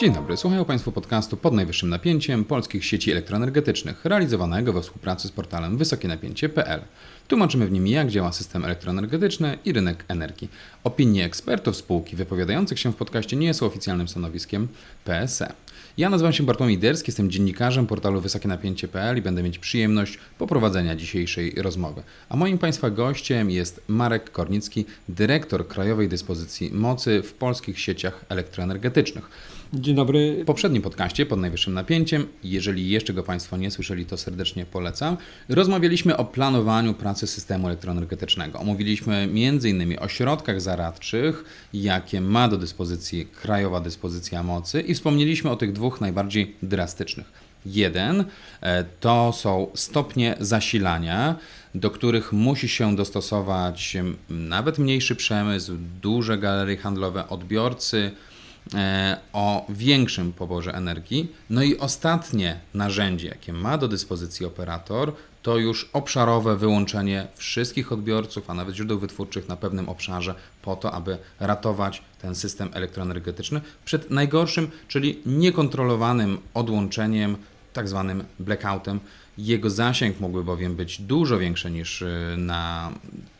Dzień dobry, słuchają Państwo podcastu pod najwyższym napięciem polskich sieci elektroenergetycznych, realizowanego we współpracy z portalem wysokienapięcie.pl. Tłumaczymy w nim, jak działa system elektroenergetyczny i rynek energii. Opinie ekspertów spółki wypowiadających się w podcaście nie są oficjalnym stanowiskiem PSE. Ja nazywam się Bartłomiej Derski, jestem dziennikarzem portalu wysokienapięcie.pl i będę mieć przyjemność poprowadzenia dzisiejszej rozmowy. A moim Państwa gościem jest Marek Kornicki, dyrektor Krajowej Dyspozycji Mocy w polskich sieciach elektroenergetycznych. Dzień dobry. W poprzednim podcaście pod najwyższym napięciem, jeżeli jeszcze go Państwo nie słyszeli, to serdecznie polecam. Rozmawialiśmy o planowaniu pracy systemu elektroenergetycznego. Omówiliśmy m.in. o środkach zaradczych, jakie ma do dyspozycji Krajowa Dyspozycja Mocy i wspomnieliśmy o tych dwóch najbardziej drastycznych. Jeden e, to są stopnie zasilania, do których musi się dostosować m, nawet mniejszy przemysł, duże galerie handlowe, odbiorcy, o większym poborze energii. No i ostatnie narzędzie, jakie ma do dyspozycji operator, to już obszarowe wyłączenie wszystkich odbiorców, a nawet źródeł wytwórczych na pewnym obszarze, po to, aby ratować ten system elektroenergetyczny przed najgorszym, czyli niekontrolowanym odłączeniem, tak zwanym blackoutem. Jego zasięg mógłby bowiem być dużo większy niż y, na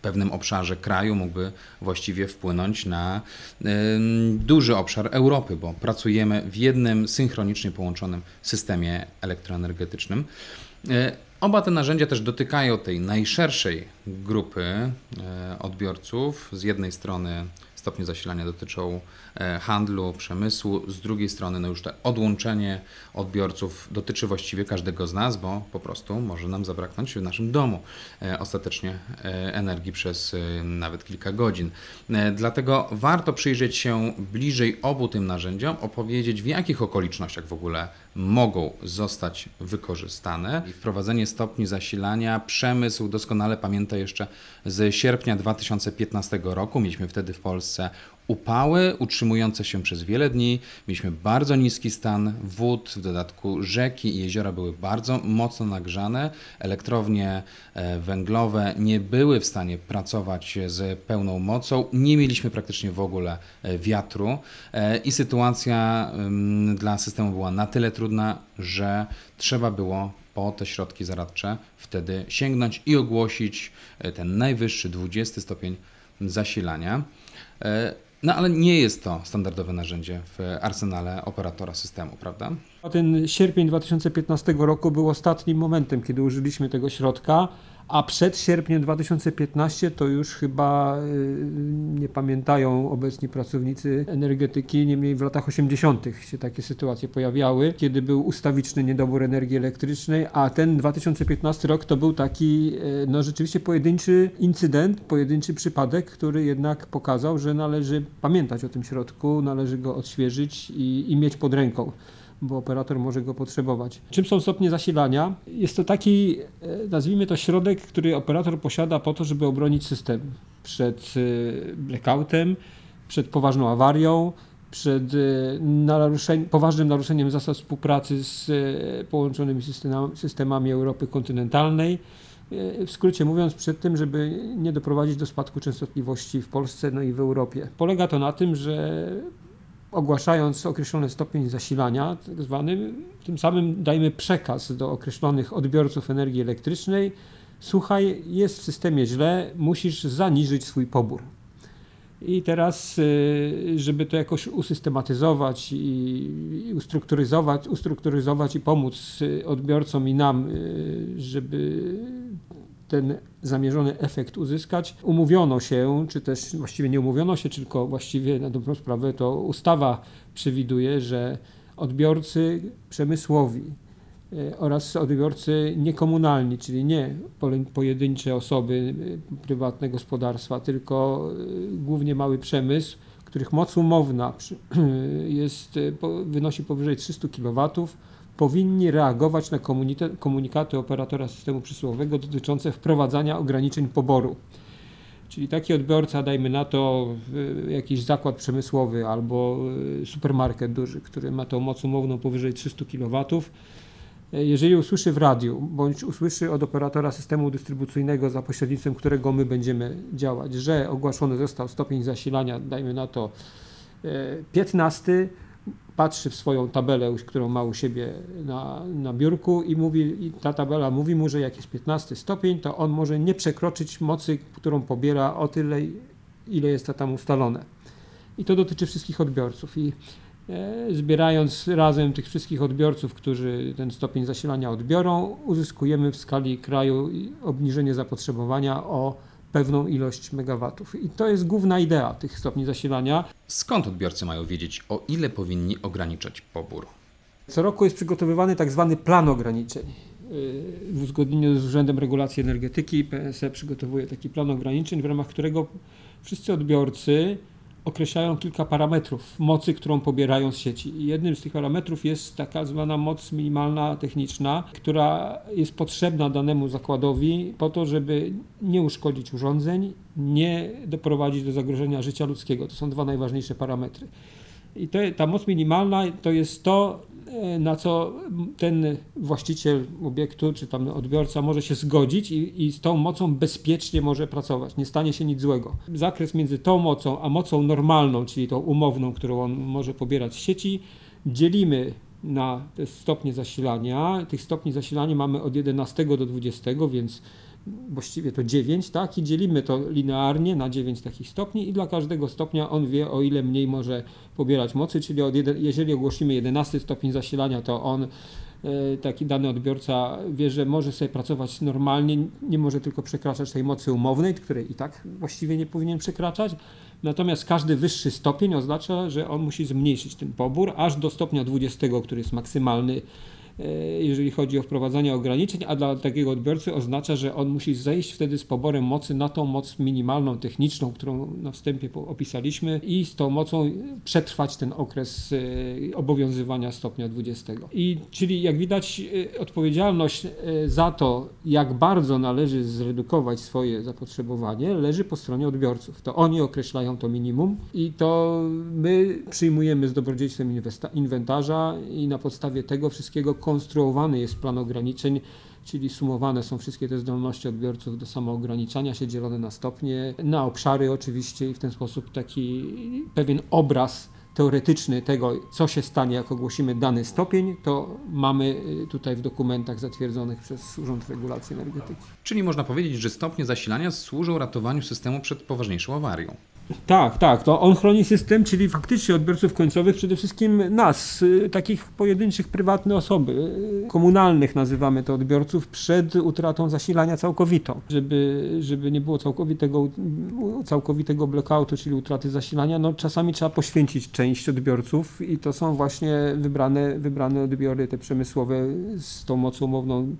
pewnym obszarze kraju, mógłby właściwie wpłynąć na ym, duży obszar Europy, bo pracujemy w jednym synchronicznie połączonym systemie elektroenergetycznym. E, Oba te narzędzia też dotykają tej najszerszej grupy odbiorców. Z jednej strony stopnie zasilania dotyczą handlu, przemysłu, z drugiej strony no już to odłączenie odbiorców dotyczy właściwie każdego z nas, bo po prostu może nam zabraknąć w naszym domu e, ostatecznie e, energii przez e, nawet kilka godzin. E, Dlatego warto przyjrzeć się bliżej obu tym narzędziom, opowiedzieć w jakich okolicznościach w ogóle mogą zostać wykorzystane. Wprowadzenie stopni zasilania, przemysł doskonale pamięta jeszcze z sierpnia 2015 roku. Mieliśmy wtedy w Polsce upały utrzymujące się przez wiele dni. Mieliśmy bardzo niski stan wód, w dodatku rzeki i jeziora były bardzo mocno nagrzane. Elektrownie e, węglowe nie były w stanie pracować z pełną mocą. Nie mieliśmy praktycznie w ogóle e, wiatru e, i sytuacja dla systemu była na tyle trudna, że trzeba było po te środki zaradcze wtedy sięgnąć i ogłosić ten najwyższy 20 stopień zasilania. No ale nie jest to standardowe narzędzie w arsenale operatora systemu, prawda? Ten sierpień 2015 roku był ostatnim momentem, kiedy użyliśmy tego środka, a przed sierpniem 2015 to już chyba y, nie pamiętają obecni pracownicy energetyki, niemniej w latach 80. się takie sytuacje pojawiały, kiedy był ustawiczny niedobór energii elektrycznej, a ten 2015 rok to był taki y, no rzeczywiście pojedynczy incydent, pojedynczy przypadek, który jednak pokazał, że należy pamiętać o tym środku, należy go odświeżyć i, i mieć pod ręką bo operator może go potrzebować. Czym są stopnie zasilania? Jest to taki, e, nazwijmy to środek, który operator posiada po to, żeby obronić system przed e, blackoutem, przed poważną awarią, przed e, naruszeń, poważnym naruszeniem zasad współpracy z połączonymi systemami, systemami Europy kontynentalnej. W skrócie mówiąc, przed tym, żeby nie doprowadzić do spadku częstotliwości w Polsce, no i w Europie. Polega to na tym, że ogłaszając określony stopień zasilania, tak zwany, tym samym dajmy przekaz do określonych odbiorców energii elektrycznej. Słuchaj, jest w systemie źle, musisz zaniżyć swój pobór. I teraz, y, żeby to jakoś usystematyzować i i ustrukturyzować, ustrukturyzować i pomóc y, odbiorcom i nam, y, żeby ten zamierzony efekt uzyskać, umówiono się, czy też właściwie nie umówiono się, tylko właściwie na dobrą sprawę to ustawa przewiduje, że odbiorcy przemysłowi e, oraz odbiorcy niekomunalni, czyli nie pojedyncze osoby, e, prywatne gospodarstwa, tylko e, głównie mały przemysł, których moc umowna jest, wynosi powyżej 300 kW, powinni reagować na komunikaty operatora systemu przesyłowego dotyczące wprowadzania ograniczeń poboru. Czyli taki odbiorca, dajmy na to y, jakiś zakład przemysłowy albo y, supermarket duży, który ma tą moc umowną powyżej 300 kW, E, Jeżeli usłyszy w radiu, bądź usłyszy od operatora systemu dystrybucyjnego, za pośrednictwem którego my będziemy działać, że ogłoszony został stopień zasilania, dajmy na to e, 15, patrzy w swoją tabelę, którą ma u siebie na, na biurku i mówi, i ta tabela mówi mu, że jak jest 15 stopień, to on może nie przekroczyć mocy, którą pobiera o tyle, ile jest to tam ustalone. I to dotyczy wszystkich odbiorców. I e, zbierając razem tych wszystkich odbiorców, którzy ten stopień zasilania odbiorą, uzyskujemy w skali kraju obniżenie zapotrzebowania o pewną ilość megawatów. I to jest główna idea tych stopni zasilania. Skąd odbiorcy mają wiedzieć, o ile powinni ograniczać pobór? Co roku jest przygotowywany tak zwany plan ograniczeń. Yy, W uzgodnieniu z Urzędem Regulacji Energetyki PSE przygotowuje taki plan ograniczeń, w ramach którego wszyscy odbiorcy określają kilka parametrów mocy, którą pobierają z sieci. Jednym z tych parametrów jest taka zwana moc minimalna techniczna, która jest potrzebna danemu zakładowi po to, żeby nie uszkodzić urządzeń, nie doprowadzić do zagrożenia życia ludzkiego. To są dwa najważniejsze parametry. I to, ta moc minimalna to jest to, na co ten właściciel obiektu czy tam odbiorca może się zgodzić i, i z tą mocą bezpiecznie może pracować. Nie stanie się nic złego. Zakres między tą mocą a mocą normalną, czyli tą umowną, którą on może pobierać z sieci, dzielimy na te stopnie zasilania. Tych stopni zasilania mamy od 11 do 20, więc właściwie to 9, tak? I dzielimy to linearnie na 9 takich stopni i dla każdego stopnia on wie, o ile mniej może pobierać mocy, czyli od jeden, jeżeli ogłosimy 11 stopień zasilania, to on, e, taki dany odbiorca wie, że może sobie pracować normalnie, nie może tylko przekraczać tej mocy umownej, której i tak właściwie nie powinien przekraczać. Natomiast każdy wyższy stopień oznacza, że on musi zmniejszyć ten pobór aż do stopnia 20, który jest maksymalny jeżeli chodzi o wprowadzanie ograniczeń, a dla takiego odbiorcy oznacza, że on musi zejść wtedy z poborem mocy na tą moc minimalną, techniczną, którą na wstępie opisaliśmy i z tą mocą przetrwać ten okres e, obowiązywania stopnia 20. I czyli jak widać e, odpowiedzialność e, za to, jak bardzo należy zredukować swoje zapotrzebowanie, leży po stronie odbiorców. To oni określają to minimum i to my przyjmujemy z dobrodziejstwem inwentarza i na podstawie tego wszystkiego konstruowany jest plan ograniczeń, czyli sumowane są wszystkie te zdolności odbiorców do samoograniczania się, dzielone na stopnie, na obszary oczywiście i w ten sposób taki pewien obraz teoretyczny tego, co się stanie, jak ogłosimy dany stopień, to mamy y, tutaj w dokumentach zatwierdzonych przez Urząd Regulacji Energetyki. Czyli można powiedzieć, że stopnie zasilania służą ratowaniu systemu przed poważniejszą awarią. Tak, tak, to on chroni system, czyli faktycznie odbiorców końcowych, przede wszystkim nas, y, takich pojedynczych, prywatnych osoby, y, komunalnych nazywamy to odbiorców, przed utratą zasilania całkowitą. Żeby, żeby nie było całkowitego, całkowitego blackoutu, czyli utraty zasilania, no czasami trzeba poświęcić część odbiorców i to są właśnie wybrane, wybrane odbiory te przemysłowe z tą mocą umowną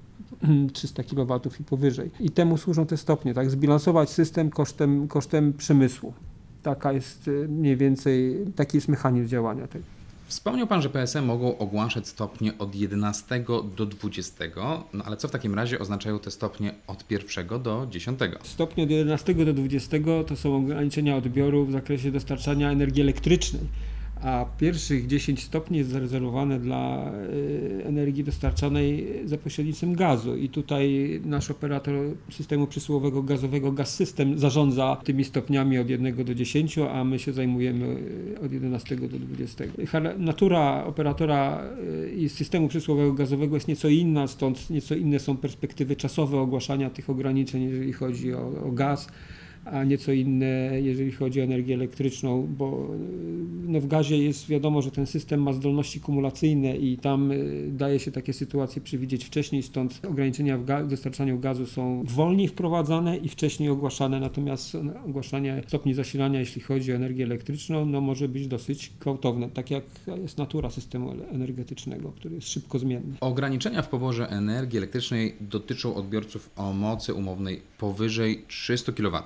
300 kW i powyżej. I temu służą te stopnie, tak? Zbilansować system kosztem, kosztem przemysłu. Taka jest y, mniej więcej, taki jest mechanizm działania tego. Wspomniał Pan, że PSE mogą ogłaszać stopnie od 11 do 20, no ale co w takim razie oznaczają te stopnie od 1 do 10? Stopnie od 11 do 20 to są ograniczenia odbioru w zakresie dostarczania energii elektrycznej, a pierwszych 10 stopni jest zarezerwowane dla y, energii dostarczanej za pośrednictwem gazu. I tutaj nasz operator systemu przesyłowego gazowego Gaz System zarządza tymi stopniami od 1 do 10, a my się zajmujemy y, od 11 do 20. Chara- Natura operatora y, i systemu przesyłowego gazowego jest nieco inna, stąd nieco inne są perspektywy czasowe ogłaszania tych ograniczeń, jeżeli chodzi o, o gaz a nieco inne, jeżeli chodzi o energię elektryczną, bo y, no w gazie jest wiadomo, że ten system ma zdolności kumulacyjne i tam y, daje się takie sytuacje przewidzieć wcześniej, stąd ograniczenia w ga- dostarczaniu gazu są wolniej wprowadzane i wcześniej ogłaszane, natomiast no, ogłaszanie stopni zasilania, jeśli chodzi o energię elektryczną, no może być dosyć gwałtowne, tak jak jest natura systemu energetycznego, który jest szybko zmienny. Ograniczenia w poborze energii elektrycznej dotyczą odbiorców o mocy umownej powyżej 300 kW.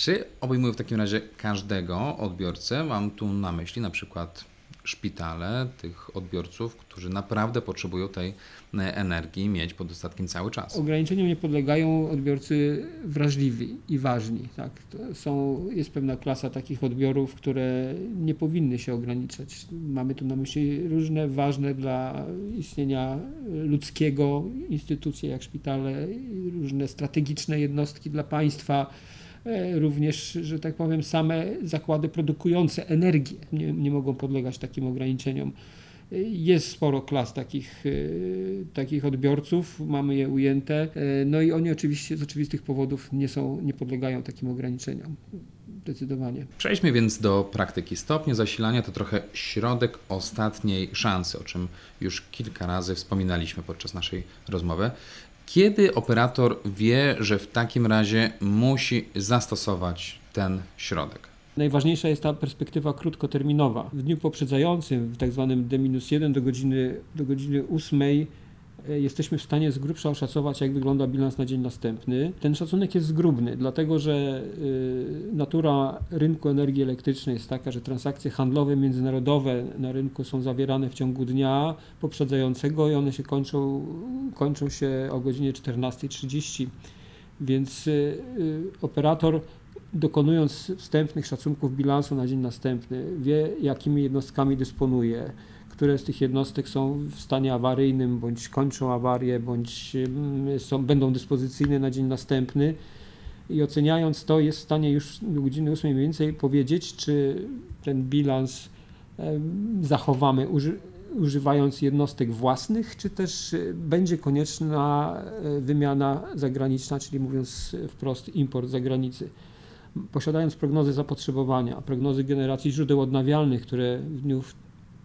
Czy obejmują w takim razie każdego odbiorcę? Mam tu na myśli na przykład szpitale, tych odbiorców, którzy naprawdę potrzebują tej e, energii mieć pod dostatkiem cały czas. Ograniczeniom nie podlegają odbiorcy wrażliwi i ważni. Tak? Są, jest pewna klasa takich odbiorów, które nie powinny się ograniczać. Mamy tu na myśli różne ważne dla istnienia ludzkiego instytucje jak szpitale, różne strategiczne jednostki dla państwa. E, Również, że tak powiem, same zakłady produkujące energię nie, nie mogą podlegać takim ograniczeniom. Jest sporo klas takich, e, takich odbiorców, mamy je ujęte, e, no i oni oczywiście z oczywistych powodów nie, są, nie podlegają takim ograniczeniom. Zdecydowanie. Przejdźmy więc do praktyki. Stopnie zasilania to trochę środek ostatniej szansy, o czym już kilka razy wspominaliśmy podczas naszej rozmowy. Kiedy operator wie, że w takim razie musi zastosować ten środek? Najważniejsza jest ta perspektywa krótkoterminowa. W dniu poprzedzającym, w tak zwanym D-1 do godziny, do godziny 8 e, jesteśmy w stanie z grubsza oszacować, jak wygląda bilans na dzień następny. Ten szacunek jest zgrubny, dlatego że y, natura rynku energii elektrycznej jest taka, że transakcje handlowe międzynarodowe na rynku są zawierane w ciągu dnia poprzedzającego i one się kończą, kończą się o godzinie 14.30. Więc y, y, operator dokonując wstępnych szacunków bilansu na dzień następny, wie jakimi jednostkami dysponuje, które z tych jednostek są w stanie awaryjnym, bądź kończą awarię, bądź mm, są, będą dyspozycyjne na dzień następny. I oceniając to, jest w stanie już godziny 8 mniej więcej powiedzieć, czy ten bilans zachowamy uży, używając jednostek własnych, czy też y, będzie konieczna y, wymiana zagraniczna, czyli mówiąc wprost import z zagranicy posiadając prognozy zapotrzebowania, prognozy generacji źródeł odnawialnych, które w dniu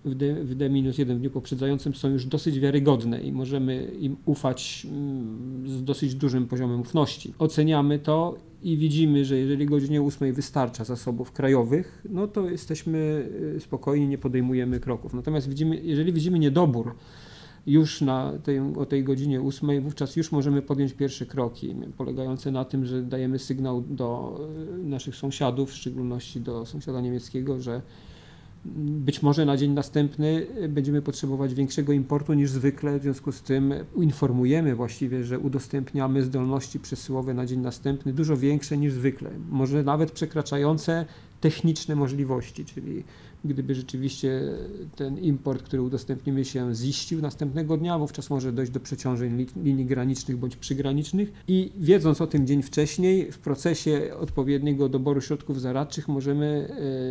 w D, w D-1 w dniu poprzedzającym są już dosyć wiarygodne i możemy im ufać mm, z dosyć dużym poziomem ufności. Oceniamy to i widzimy, że jeżeli godzinie 8 wystarcza zasobów krajowych, no to jesteśmy y, spokojni, nie podejmujemy kroków. Natomiast widzimy, jeżeli widzimy niedobór, już na tej, o tej godzinie 8, wówczas już możemy podjąć pierwsze kroki, polegające na tym, że dajemy sygnał do y, naszych sąsiadów, w szczególności do sąsiada niemieckiego, że być może na dzień następny będziemy potrzebować większego importu niż zwykle, w związku z tym informujemy właściwie, że udostępniamy zdolności przesyłowe na dzień następny dużo większe niż zwykle, może nawet przekraczające techniczne możliwości, czyli gdyby rzeczywiście ten import, który udostępnimy się ziścił następnego dnia, wówczas może dojść do przeciążeń li- linii granicznych bądź przygranicznych i wiedząc o tym dzień wcześniej, w procesie odpowiedniego doboru środków zaradczych możemy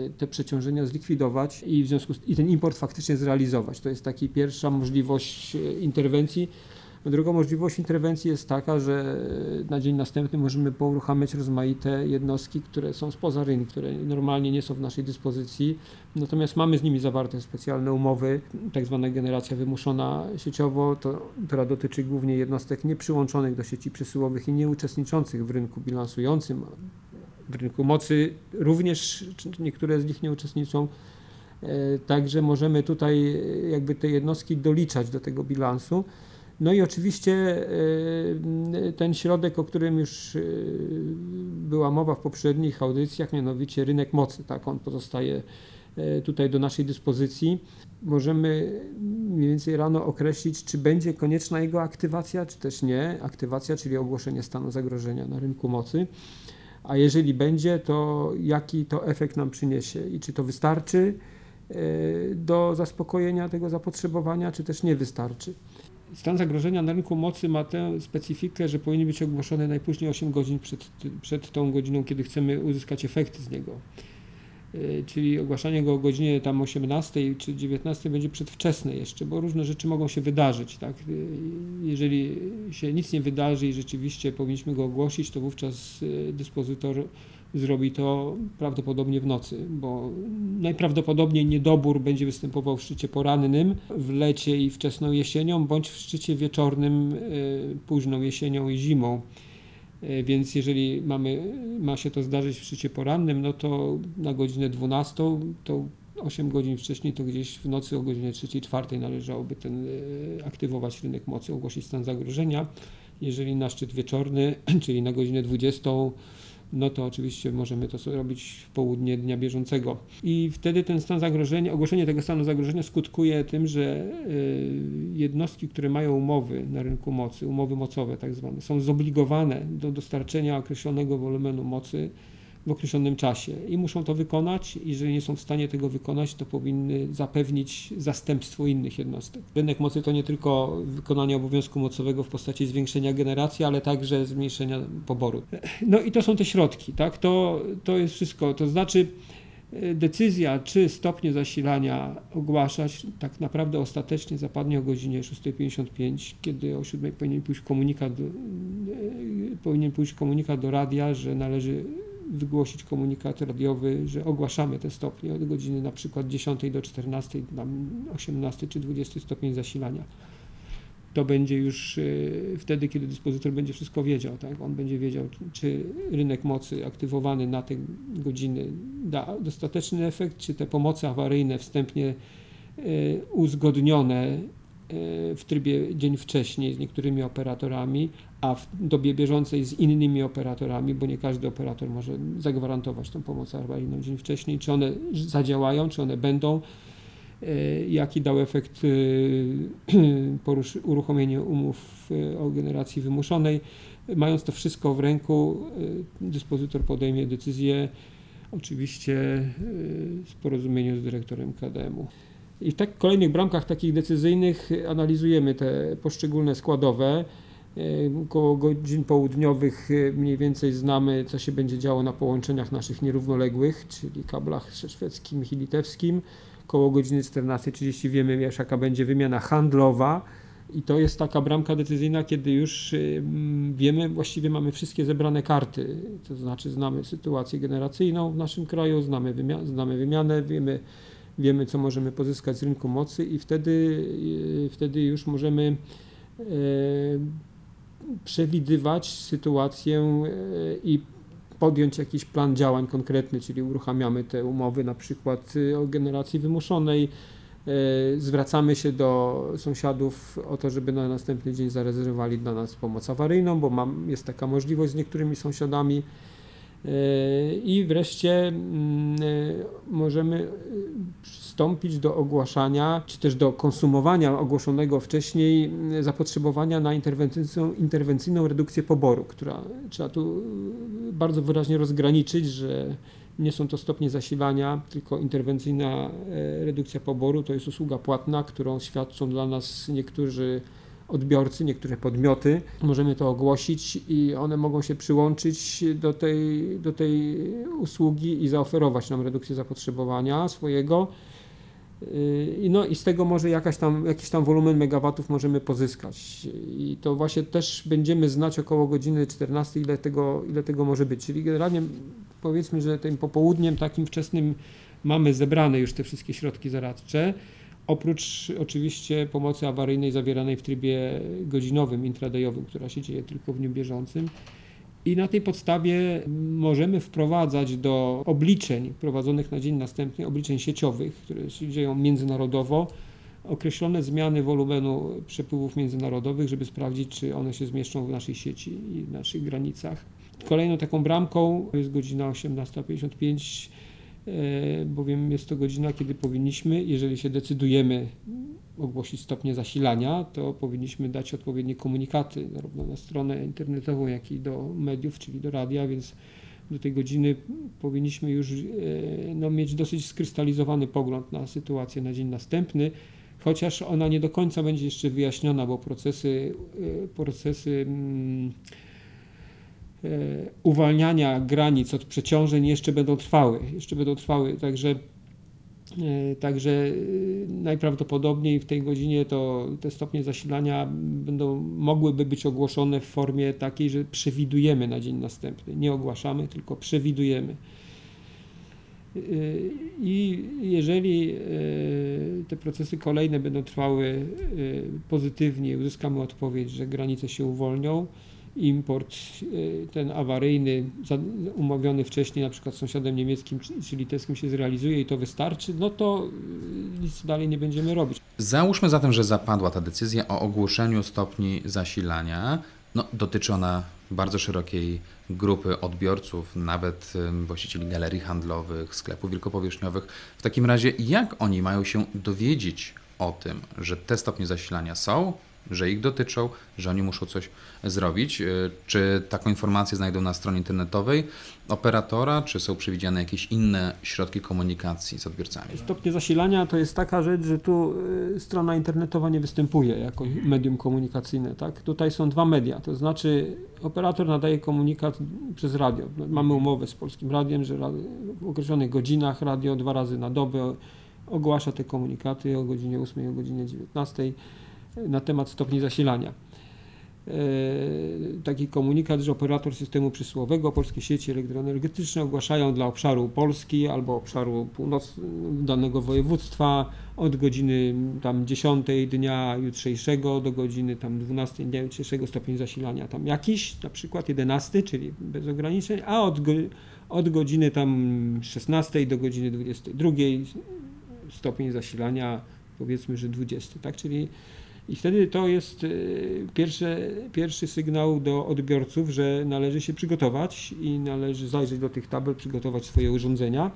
e, te przeciążenia zlikwidować i w związku z, i ten import faktycznie zrealizować. To jest taka pierwsza możliwość e, interwencji. Drugą możliwość interwencji jest taka, że na dzień następny możemy pouruchamiać rozmaite jednostki, które są spoza rynku, które normalnie nie są w naszej dyspozycji, natomiast mamy z nimi zawarte specjalne umowy, tak zwana generacja wymuszona sieciowo, to, która dotyczy głównie jednostek nieprzyłączonych do sieci przesyłowych i nieuczestniczących w rynku bilansującym. W rynku mocy również niektóre z nich nie uczestniczą. E, Także możemy tutaj e, jakby te jednostki doliczać do tego bilansu. No i oczywiście e, ten środek, o którym już e, była mowa w poprzednich audycjach, mianowicie rynek mocy, tak, on pozostaje e, tutaj do naszej dyspozycji. Możemy mniej więcej rano określić, czy będzie konieczna jego aktywacja, czy też nie. Aktywacja, czyli ogłoszenie stanu zagrożenia na rynku mocy. A jeżeli będzie, to jaki to efekt nam przyniesie i czy to wystarczy do zaspokojenia tego zapotrzebowania, czy też nie wystarczy. Stan zagrożenia na rynku mocy ma tę specyfikę, że powinien być ogłoszony najpóźniej 8 godzin przed, przed tą godziną, kiedy chcemy uzyskać efekty z niego. E, Czyli ogłaszanie go o godzinie tam 18 czy 19 będzie przedwczesne jeszcze, bo różne rzeczy mogą się wydarzyć. Tak? E, Jeżeli się nic nie wydarzy i rzeczywiście powinniśmy go ogłosić, to wówczas e, dyspozytor zrobi to prawdopodobnie w nocy, bo najprawdopodobniej niedobór będzie występował w szczycie porannym, w lecie i wczesną jesienią, bądź w szczycie wieczornym, e, późną jesienią i zimą. E, Więc jeżeli mamy, ma się to zdarzyć w szczycie porannym, no to na godzinę 12, to 8 godzin wcześniej, to gdzieś w nocy o godzinie 3-4 należałoby ten, e, aktywować rynek mocy, ogłosić stan zagrożenia. Jeżeli na szczyt wieczorny, czyli na godzinę 20, no to oczywiście możemy to robić w południe dnia bieżącego. I wtedy ten stan zagrożenia, ogłoszenie tego stanu zagrożenia skutkuje tym, że y, jednostki, które mają umowy na rynku mocy, umowy mocowe tak zwane, są zobligowane do dostarczenia określonego wolumenu mocy w określonym czasie i muszą to wykonać. Jeżeli nie są w stanie tego wykonać, to powinny zapewnić zastępstwo innych jednostek. Rynek mocy to nie tylko wykonanie obowiązku mocowego w postaci zwiększenia generacji, ale także zmniejszenia poboru. No i to są te środki, tak? To, to jest wszystko. To znaczy e, decyzja, czy stopnie zasilania ogłaszać, tak naprawdę ostatecznie zapadnie o godzinie 6.55, kiedy o 7 powinien pójść komunikat, e, powinien pójść komunikat do radia, że należy wygłosić komunikat radiowy, że ogłaszamy te stopnie od godziny na przykład 10 do 14, tam 18 czy 20 stopień zasilania. To będzie już y, wtedy, kiedy dyspozytor będzie wszystko wiedział, tak? On będzie wiedział, czy rynek mocy aktywowany na te godziny da dostateczny efekt, czy te pomocy awaryjne wstępnie y, uzgodnione w trybie dzień wcześniej z niektórymi operatorami, a w dobie bieżącej z innymi operatorami, bo nie każdy operator może zagwarantować tą pomoc awaryjną dzień wcześniej, czy one zadziałają, czy one będą, e, jaki dał efekt e, uruchomienie umów e, o generacji wymuszonej. Mając to wszystko w ręku, dyspozytor podejmie decyzję, oczywiście w porozumieniu z dyrektorem KDM-u. I w tak kolejnych bramkach takich decyzyjnych analizujemy te poszczególne składowe. Koło godzin południowych e, mniej więcej znamy, co się będzie działo na połączeniach naszych nierównoległych, czyli kablach szwedzkim i litewskim. Koło godziny 14.30 wiemy, jaka będzie wymiana handlowa. I to jest taka bramka decyzyjna, kiedy już wiemy, właściwie mamy wszystkie zebrane karty. To znaczy znamy sytuację generacyjną w naszym kraju, znamy, wymia- znamy wymianę, wiemy, wiemy, co możemy pozyskać z rynku mocy i wtedy, y, wtedy już możemy e, przewidywać sytuację e, i podjąć jakiś plan działań konkretny, czyli uruchamiamy te umowy na przykład o generacji wymuszonej, e, zwracamy się do sąsiadów o to, żeby na następny dzień zarezerwowali dla nas pomoc awaryjną, bo mam, jest taka możliwość z niektórymi sąsiadami. E, I wreszcie mm, e, możemy e, przystąpić do ogłaszania, czy też do konsumowania ogłoszonego wcześniej zapotrzebowania na interwencyjną, interwencyjną redukcję poboru, która trzeba tu bardzo wyraźnie rozgraniczyć, że nie są to stopnie zasilania, tylko interwencyjna redukcja poboru. To jest usługa płatna, którą świadczą dla nas niektórzy odbiorcy, niektóre podmioty. Możemy to ogłosić i one mogą się przyłączyć do tej, do tej usługi i zaoferować nam redukcję zapotrzebowania swojego. Yy, I No i z tego może jakaś tam, jakiś tam wolumen megawatów możemy pozyskać. I to właśnie też będziemy znać około godziny 14, ile tego, ile tego może być. Czyli generalnie powiedzmy, że tym popołudniem takim wczesnym mamy zebrane już te wszystkie środki zaradcze. Oprócz oczywiście pomocy awaryjnej zawieranej w trybie godzinowym, intradayowym, która się dzieje tylko w dniu bieżącym. I na tej podstawie możemy wprowadzać do obliczeń prowadzonych na dzień następny, obliczeń sieciowych, które się dzieją międzynarodowo, określone zmiany wolumenu przepływów międzynarodowych, żeby sprawdzić, czy one się zmieszczą w naszej sieci i w naszych granicach. Kolejną taką bramką jest godzina 18.55, e, bowiem jest to godzina, kiedy powinniśmy, jeżeli się decydujemy ogłosić stopnie zasilania, to powinniśmy dać odpowiednie komunikaty, zarówno na stronę internetową, jak i do mediów, czyli do radia, więc do tej godziny powinniśmy już e, no, mieć dosyć skrystalizowany pogląd na sytuację na dzień następny, chociaż ona nie do końca będzie jeszcze wyjaśniona, bo procesy, e, procesy mm, e, uwalniania granic od przeciążeń jeszcze będą trwały, jeszcze będą trwały, także E, Także e, najprawdopodobniej w tej godzinie to te stopnie zasilania będą mogłyby być ogłoszone w formie takiej, że przewidujemy na dzień następny. Nie ogłaszamy, tylko przewidujemy. E, I jeżeli e, te procesy kolejne będą trwały e, pozytywnie, uzyskamy odpowiedź, że granice się uwolnią, import e, ten awaryjny, umówiony wcześniej na przykład z sąsiadem niemieckim czy, litewskim się zrealizuje i to wystarczy, no to e, nic dalej nie będziemy robić. Załóżmy zatem, że zapadła ta decyzja o ogłoszeniu stopni zasilania. No, dotyczy ona bardzo szerokiej grupy odbiorców, nawet ym, właścicieli galerii handlowych, sklepów wielkopowierzchniowych. W takim razie, jak oni mają się dowiedzieć o tym, że te stopnie zasilania są, że ich dotyczą, że oni muszą coś zrobić? Y, Czy taką informację znajdą na stronie internetowej operatora, czy są przewidziane jakieś inne środki komunikacji z odbiorcami? Stopnie zasilania to jest taka rzecz, że tu y, strona internetowa nie występuje jako medium komunikacyjne. Tak? Tutaj są dwa media, to znaczy operator nadaje komunikat przez radio. No, Mamy umowę z Polskim Radiem, że w określonych godzinach radio dwa razy na dobę ogłasza te komunikaty o godzinie 8 i o godzinie 19 na temat stopni zasilania. E, Taki komunikat, że operator systemu przesyłowego, polskie sieci elektroenergetyczne ogłaszają dla obszaru Polski albo obszaru północ danego województwa od godziny tam 10 dnia jutrzejszego do godziny tam 12 dnia jutrzejszego stopień zasilania tam jakiś, na przykład 11, czyli bez ograniczeń, a od, od godziny tam 16 do godziny 22 stopień zasilania powiedzmy, że 20, tak? Czyli i wtedy to jest y, pierwsze, pierwszy sygnał do odbiorców, że należy się przygotować i należy zajrzeć do tych tabel, przygotować swoje urządzenia.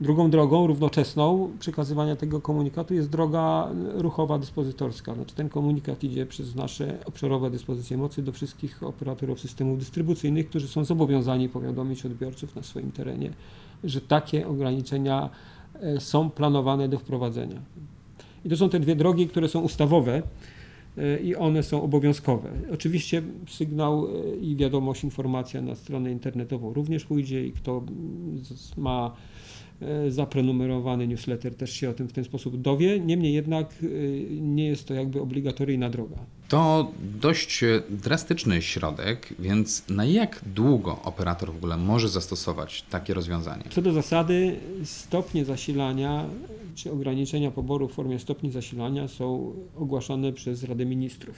Drugą drogą, równoczesną przekazywania tego komunikatu jest droga ruchowa dyspozytorska. Znaczy ten komunikat idzie przez nasze obszarowe dyspozycje mocy do wszystkich operatorów systemów dystrybucyjnych, którzy są zobowiązani powiadomić odbiorców na swoim terenie, że takie ograniczenia e, są planowane do wprowadzenia. I to są te dwie drogi, które są ustawowe e, i one są obowiązkowe. Oczywiście sygnał e, i wiadomość, informacja na stronę internetową również pójdzie i kto ma e, zaprenumerowany newsletter też się o tym w ten sposób dowie. Niemniej jednak nie jest to jakby obligatoryjna droga. To dość e, drastyczny środek, więc na jak długo operator w ogóle może zastosować takie rozwiązanie? Co do zasady, stopnie zasilania czy ograniczenia poboru w formie stopni zasilania są ogłaszane przez Radę Ministrów.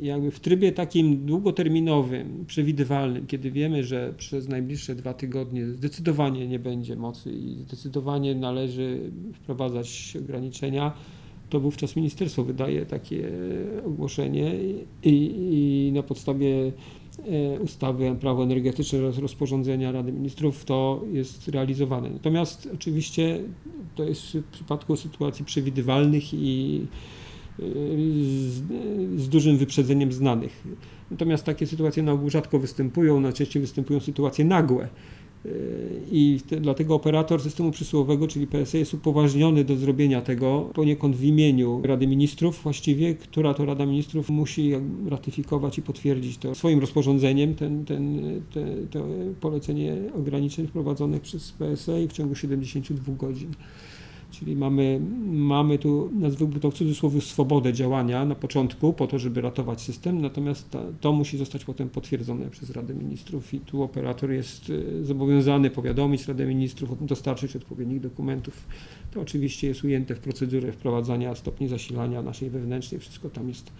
Jakby w trybie takim długoterminowym, przewidywalnym, kiedy wiemy, że przez najbliższe dwa tygodnie zdecydowanie nie będzie mocy i zdecydowanie należy wprowadzać ograniczenia, to wówczas ministerstwo wydaje takie ogłoszenie i, i na podstawie e, ustawy Prawo energetyczne oraz rozporządzenia Rady Ministrów to jest realizowane. Natomiast oczywiście to jest w przypadku sytuacji przewidywalnych i e, z, z dużym wyprzedzeniem znanych. Natomiast takie sytuacje na ogół rzadko występują, najczęściej występują sytuacje nagłe. E, I te, dlatego operator systemu przesyłowego, czyli PSE, jest upoważniony do zrobienia tego poniekąd w imieniu Rady Ministrów właściwie, która to Rada Ministrów musi ratyfikować i potwierdzić to swoim rozporządzeniem, ten, ten, te, to polecenie ograniczeń wprowadzonych przez PSE w ciągu 72 godzin. Czyli mamy, mamy tu, nazwijmy to w cudzysłowie, swobodę działania na początku po to, żeby ratować system, natomiast ta, to musi zostać potem potwierdzone przez Radę Ministrów i tu operator jest y, zobowiązany powiadomić Radę Ministrów, dostarczyć odpowiednich dokumentów. To oczywiście jest ujęte w procedurze wprowadzania stopni zasilania naszej wewnętrznej, wszystko tam jest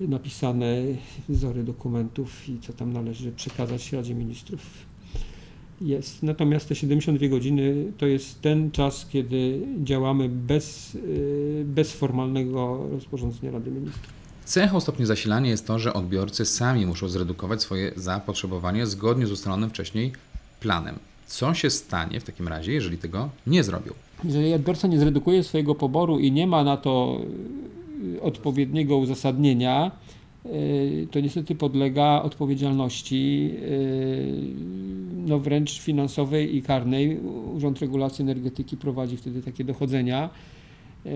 napisane, wzory dokumentów i co tam należy przekazać Radzie Ministrów jest. Natomiast te 72 godziny to jest ten czas, kiedy działamy bez, y, bez formalnego rozporządzenia Rady Ministrów. Cechą stopnia zasilania jest to, że odbiorcy sami muszą zredukować swoje zapotrzebowanie zgodnie z ustalonym wcześniej planem. Co się stanie w takim razie, jeżeli tego nie zrobią? Jeżeli odbiorca nie zredukuje swojego poboru i nie ma na to y, odpowiedniego uzasadnienia, y, to niestety podlega odpowiedzialności no wręcz finansowej i karnej. Urząd Regulacji Energetyki prowadzi wtedy takie dochodzenia y,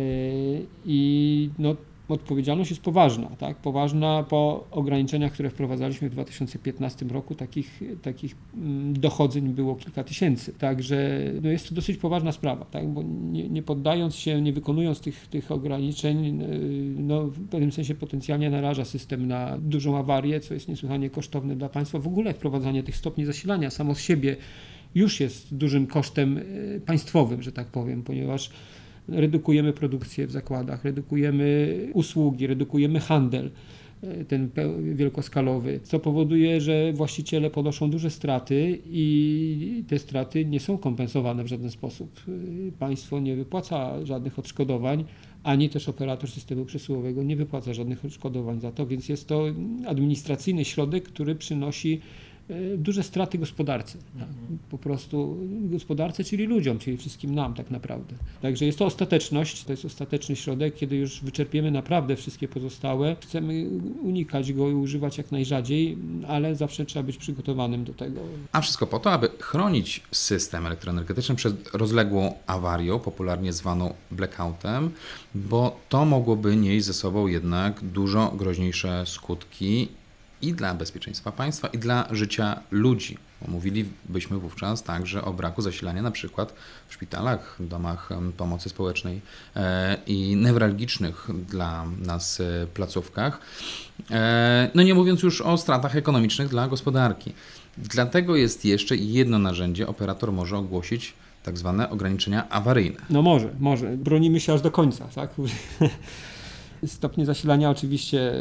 i no, odpowiedzialność jest poważna, tak? Poważna po ograniczeniach, które wprowadzaliśmy w 2015 roku, takich, takich mm, dochodzeń było kilka tysięcy. Także no jest to dosyć poważna sprawa, tak? Bo nie, nie poddając się, nie wykonując tych, tych ograniczeń, yy, no w pewnym sensie potencjalnie naraża system na dużą awarię, co jest niesłychanie kosztowne dla państwa. W ogóle wprowadzanie tych stopni zasilania samo z siebie już jest dużym kosztem yy, państwowym, że tak powiem, ponieważ redukujemy produkcję w zakładach, redukujemy usługi, redukujemy handel. e, ten wielkoskalowy, co powoduje, że właściciele ponoszą duże straty i te straty nie są kompensowane w żaden sposób. Y, Państwo nie wypłaca żadnych odszkodowań, ani też operator systemu przesyłowego nie wypłaca żadnych odszkodowań za to, więc jest to administracyjny środek, który przynosi e, duże straty gospodarce. Tak? Po prostu gospodarce, czyli ludziom, czyli wszystkim nam tak naprawdę. Także jest to ostateczność, to jest ostateczny środek, kiedy już wyczerpiemy naprawdę wszystkie pozostałe. Chcemy unikać go i używać jak najrzadziej, ale zawsze trzeba być przygotowanym do tego. A wszystko po to, aby chronić system elektroenergetyczny przed rozległą awarią, popularnie zwaną blackoutem, bo to mogłoby nieść ze sobą jednak dużo groźniejsze skutki i dla bezpieczeństwa państwa, i dla życia ludzi. Mówilibyśmy wówczas także o braku zasilania na przykład w szpitalach, domach pomocy społecznej e, i newralgicznych dla nas e, placówkach. E, No nie mówiąc już o stratach ekonomicznych dla gospodarki. Dlatego jest jeszcze jedno narzędzie, operator może ogłosić tak zwane ograniczenia awaryjne. No może, może. Bronimy się aż do końca, tak? Stopnie zasilania oczywiście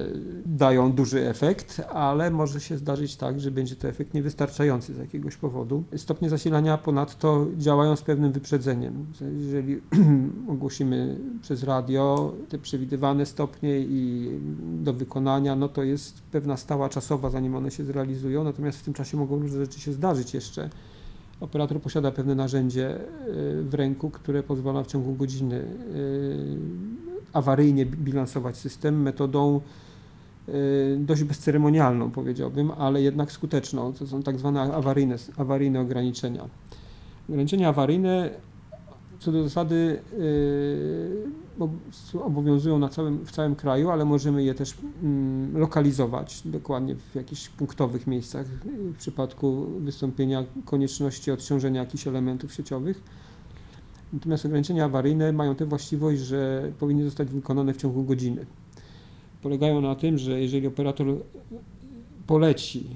dają duży efekt, ale może się zdarzyć tak, że będzie to efekt niewystarczający z jakiegoś powodu. Stopnie zasilania ponadto działają z pewnym wyprzedzeniem. Jeżeli ogłosimy przez radio te przewidywane stopnie i do wykonania, no to jest pewna stała czasowa, zanim one się zrealizują, natomiast w tym czasie mogą różne rzeczy się zdarzyć jeszcze. Operator posiada pewne narzędzie y, w ręku, które pozwala w ciągu godziny y, awaryjnie bilansować system metodą y, dość bezceremonialną, powiedziałbym, ale jednak skuteczną. To są tak zwane awaryjne, awaryjne ograniczenia. Ograniczenia awaryjne co do zasady obowiązują na całym, w całym kraju, ale możemy je też mm, lokalizować dokładnie w jakichś punktowych miejscach w przypadku wystąpienia konieczności odciążenia jakichś elementów sieciowych. Natomiast ograniczenia awaryjne mają tę właściwość, że powinny zostać wykonane w ciągu godziny. Polegają na tym, że jeżeli operator poleci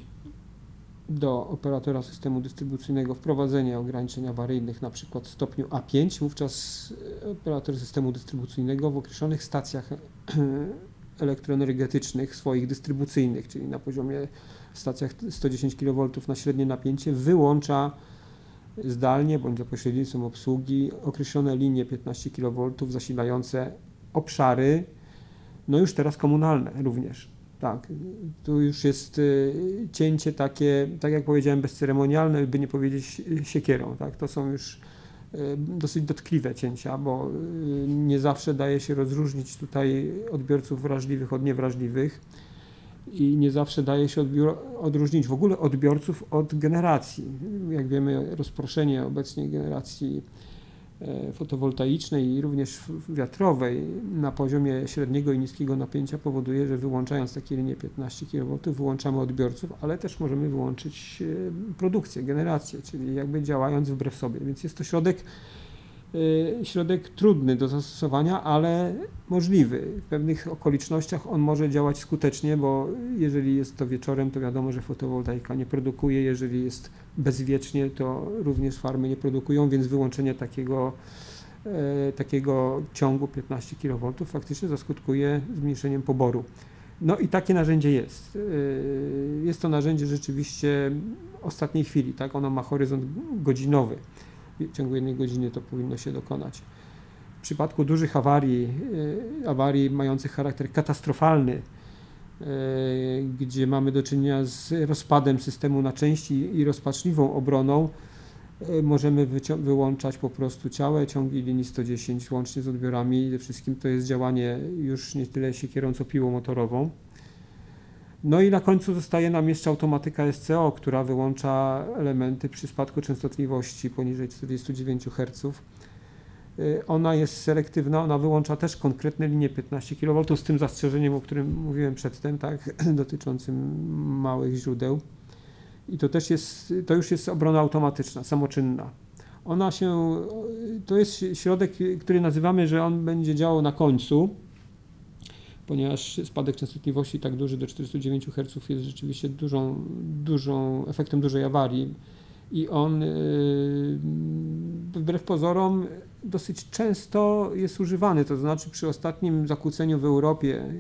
do operatora systemu dystrybucyjnego wprowadzenie ograniczeń awaryjnych przykład w stopniu A5, wówczas e, operator systemu dystrybucyjnego w określonych stacjach elektroenergetycznych swoich dystrybucyjnych, czyli na poziomie w stacjach 110 kV na średnie napięcie, wyłącza zdalnie bądź za pośrednictwem obsługi określone linie 15 kV zasilające obszary, no już teraz komunalne również. Tak, tu już jest y, cięcie takie, tak jak powiedziałem, bezceremonialne, by nie powiedzieć y, siekierą. Tak? To są już y, dosyć dotkliwe cięcia, bo nie zawsze daje się rozróżnić tutaj odbiorców wrażliwych od niewrażliwych i nie zawsze daje się odróżnić w ogóle odbiorców od generacji. Jak wiemy, rozproszenie obecnie generacji fotowoltaicznej i również wiatrowej na poziomie średniego i niskiego napięcia powoduje, że wyłączając takie linie 15 kV wyłączamy odbiorców, ale też możemy wyłączyć e, produkcję, generację, czyli jakby działając wbrew sobie. Więc jest to środek, e, środek trudny do zastosowania, ale możliwy. W pewnych okolicznościach on może działać skutecznie, bo jeżeli jest to wieczorem, to wiadomo, że fotowoltaika nie produkuje, jeżeli jest bezwiecznie, to również farmy nie produkują, więc wyłączenie takiego, e, takiego ciągu 15 kV faktycznie zaskutkuje zmniejszeniem poboru. No i takie narzędzie jest. E, Jest to narzędzie rzeczywiście ostatniej chwili, tak? Ono ma horyzont godzinowy. W ciągu jednej godziny to powinno się dokonać. W przypadku dużych awarii, e, awarii mających charakter katastrofalny, gdzie mamy do czynienia z rozpadem systemu na części i rozpaczliwą obroną, e, możemy wyłączać po prostu ciałe ciągi linii 110 łącznie z odbiorami. Ze wszystkim to jest działanie już nie tyle siekierą, co piłą motorową. No i na końcu zostaje nam jeszcze automatyka SCO, która wyłącza elementy przy spadku częstotliwości poniżej 49 Hz. Y, Ona jest selektywna, ona wyłącza też konkretne linie 15 kV z tym zastrzeżeniem, o którym mówiłem przedtem, tak, dotyczącym małych źródeł. I to też jest, to już jest obrona automatyczna, samoczynna. Ona się, to jest środek, który nazywamy, że on będzie działał na końcu, ponieważ spadek częstotliwości tak duży do 49 Hz jest rzeczywiście dużą, dużą efektem dużej awarii i on yy, wbrew pozorom dosyć często jest używany. To znaczy przy ostatnim zakłóceniu w Europie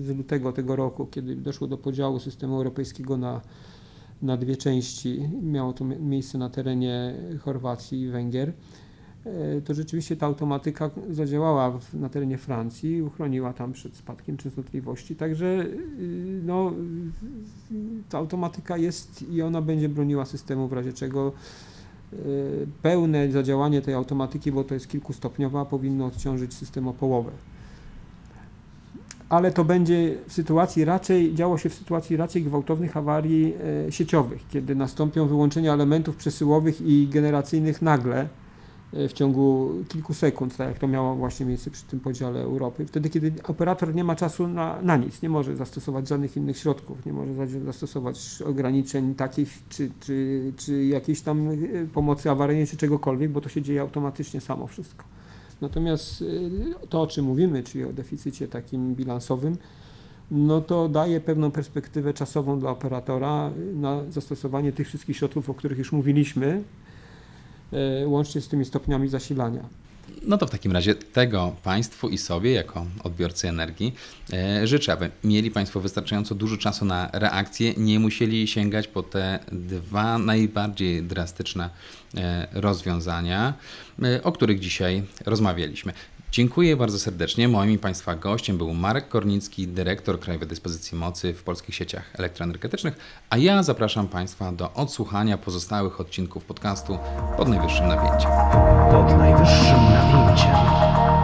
z lutego tego roku, kiedy doszło do podziału systemu europejskiego na, na dwie części, miało to mie- miejsce na terenie Chorwacji i Węgier, e, to rzeczywiście ta automatyka zadziałała w, na terenie Francji uchroniła tam przed spadkiem częstotliwości. Także y, no, ta automatyka jest i ona będzie broniła systemu w razie czego pełne zadziałanie tej automatyki, bo to jest kilkustopniowa, powinno odciążyć system o połowę. Ale to będzie w sytuacji raczej, działo się w sytuacji raczej gwałtownych awarii e, sieciowych, kiedy nastąpią wyłączenia elementów przesyłowych i generacyjnych nagle w ciągu kilku sekund, tak jak to miało właśnie miejsce przy tym podziale Europy. Wtedy, kiedy operator nie ma czasu na, na nic, nie może zastosować żadnych innych środków, nie może za- zastosować ograniczeń takich, czy, czy, czy jakiejś tam e, pomocy awaryjnej, czy czegokolwiek, bo to się dzieje automatycznie samo wszystko. Natomiast y, to, o czym mówimy, czyli o deficycie takim bilansowym, no to daje pewną perspektywę czasową dla operatora na zastosowanie tych wszystkich środków, o których już mówiliśmy, łącznie z tymi stopniami zasilania. No to w takim razie tego Państwu i sobie, jako odbiorcy energii, e, życzę, aby mieli Państwo wystarczająco dużo czasu na reakcję, nie musieli sięgać po te dwa najbardziej drastyczne e, rozwiązania, e, o których dzisiaj rozmawialiśmy. Dziękuję bardzo serdecznie. Moim i Państwa gościem był Marek Kornicki, dyrektor Krajowej Dyspozycji Mocy w polskich sieciach elektroenergetycznych, a ja zapraszam Państwa do odsłuchania pozostałych odcinków podcastu pod najwyższym napięciem. Pod najwyższym napięciem.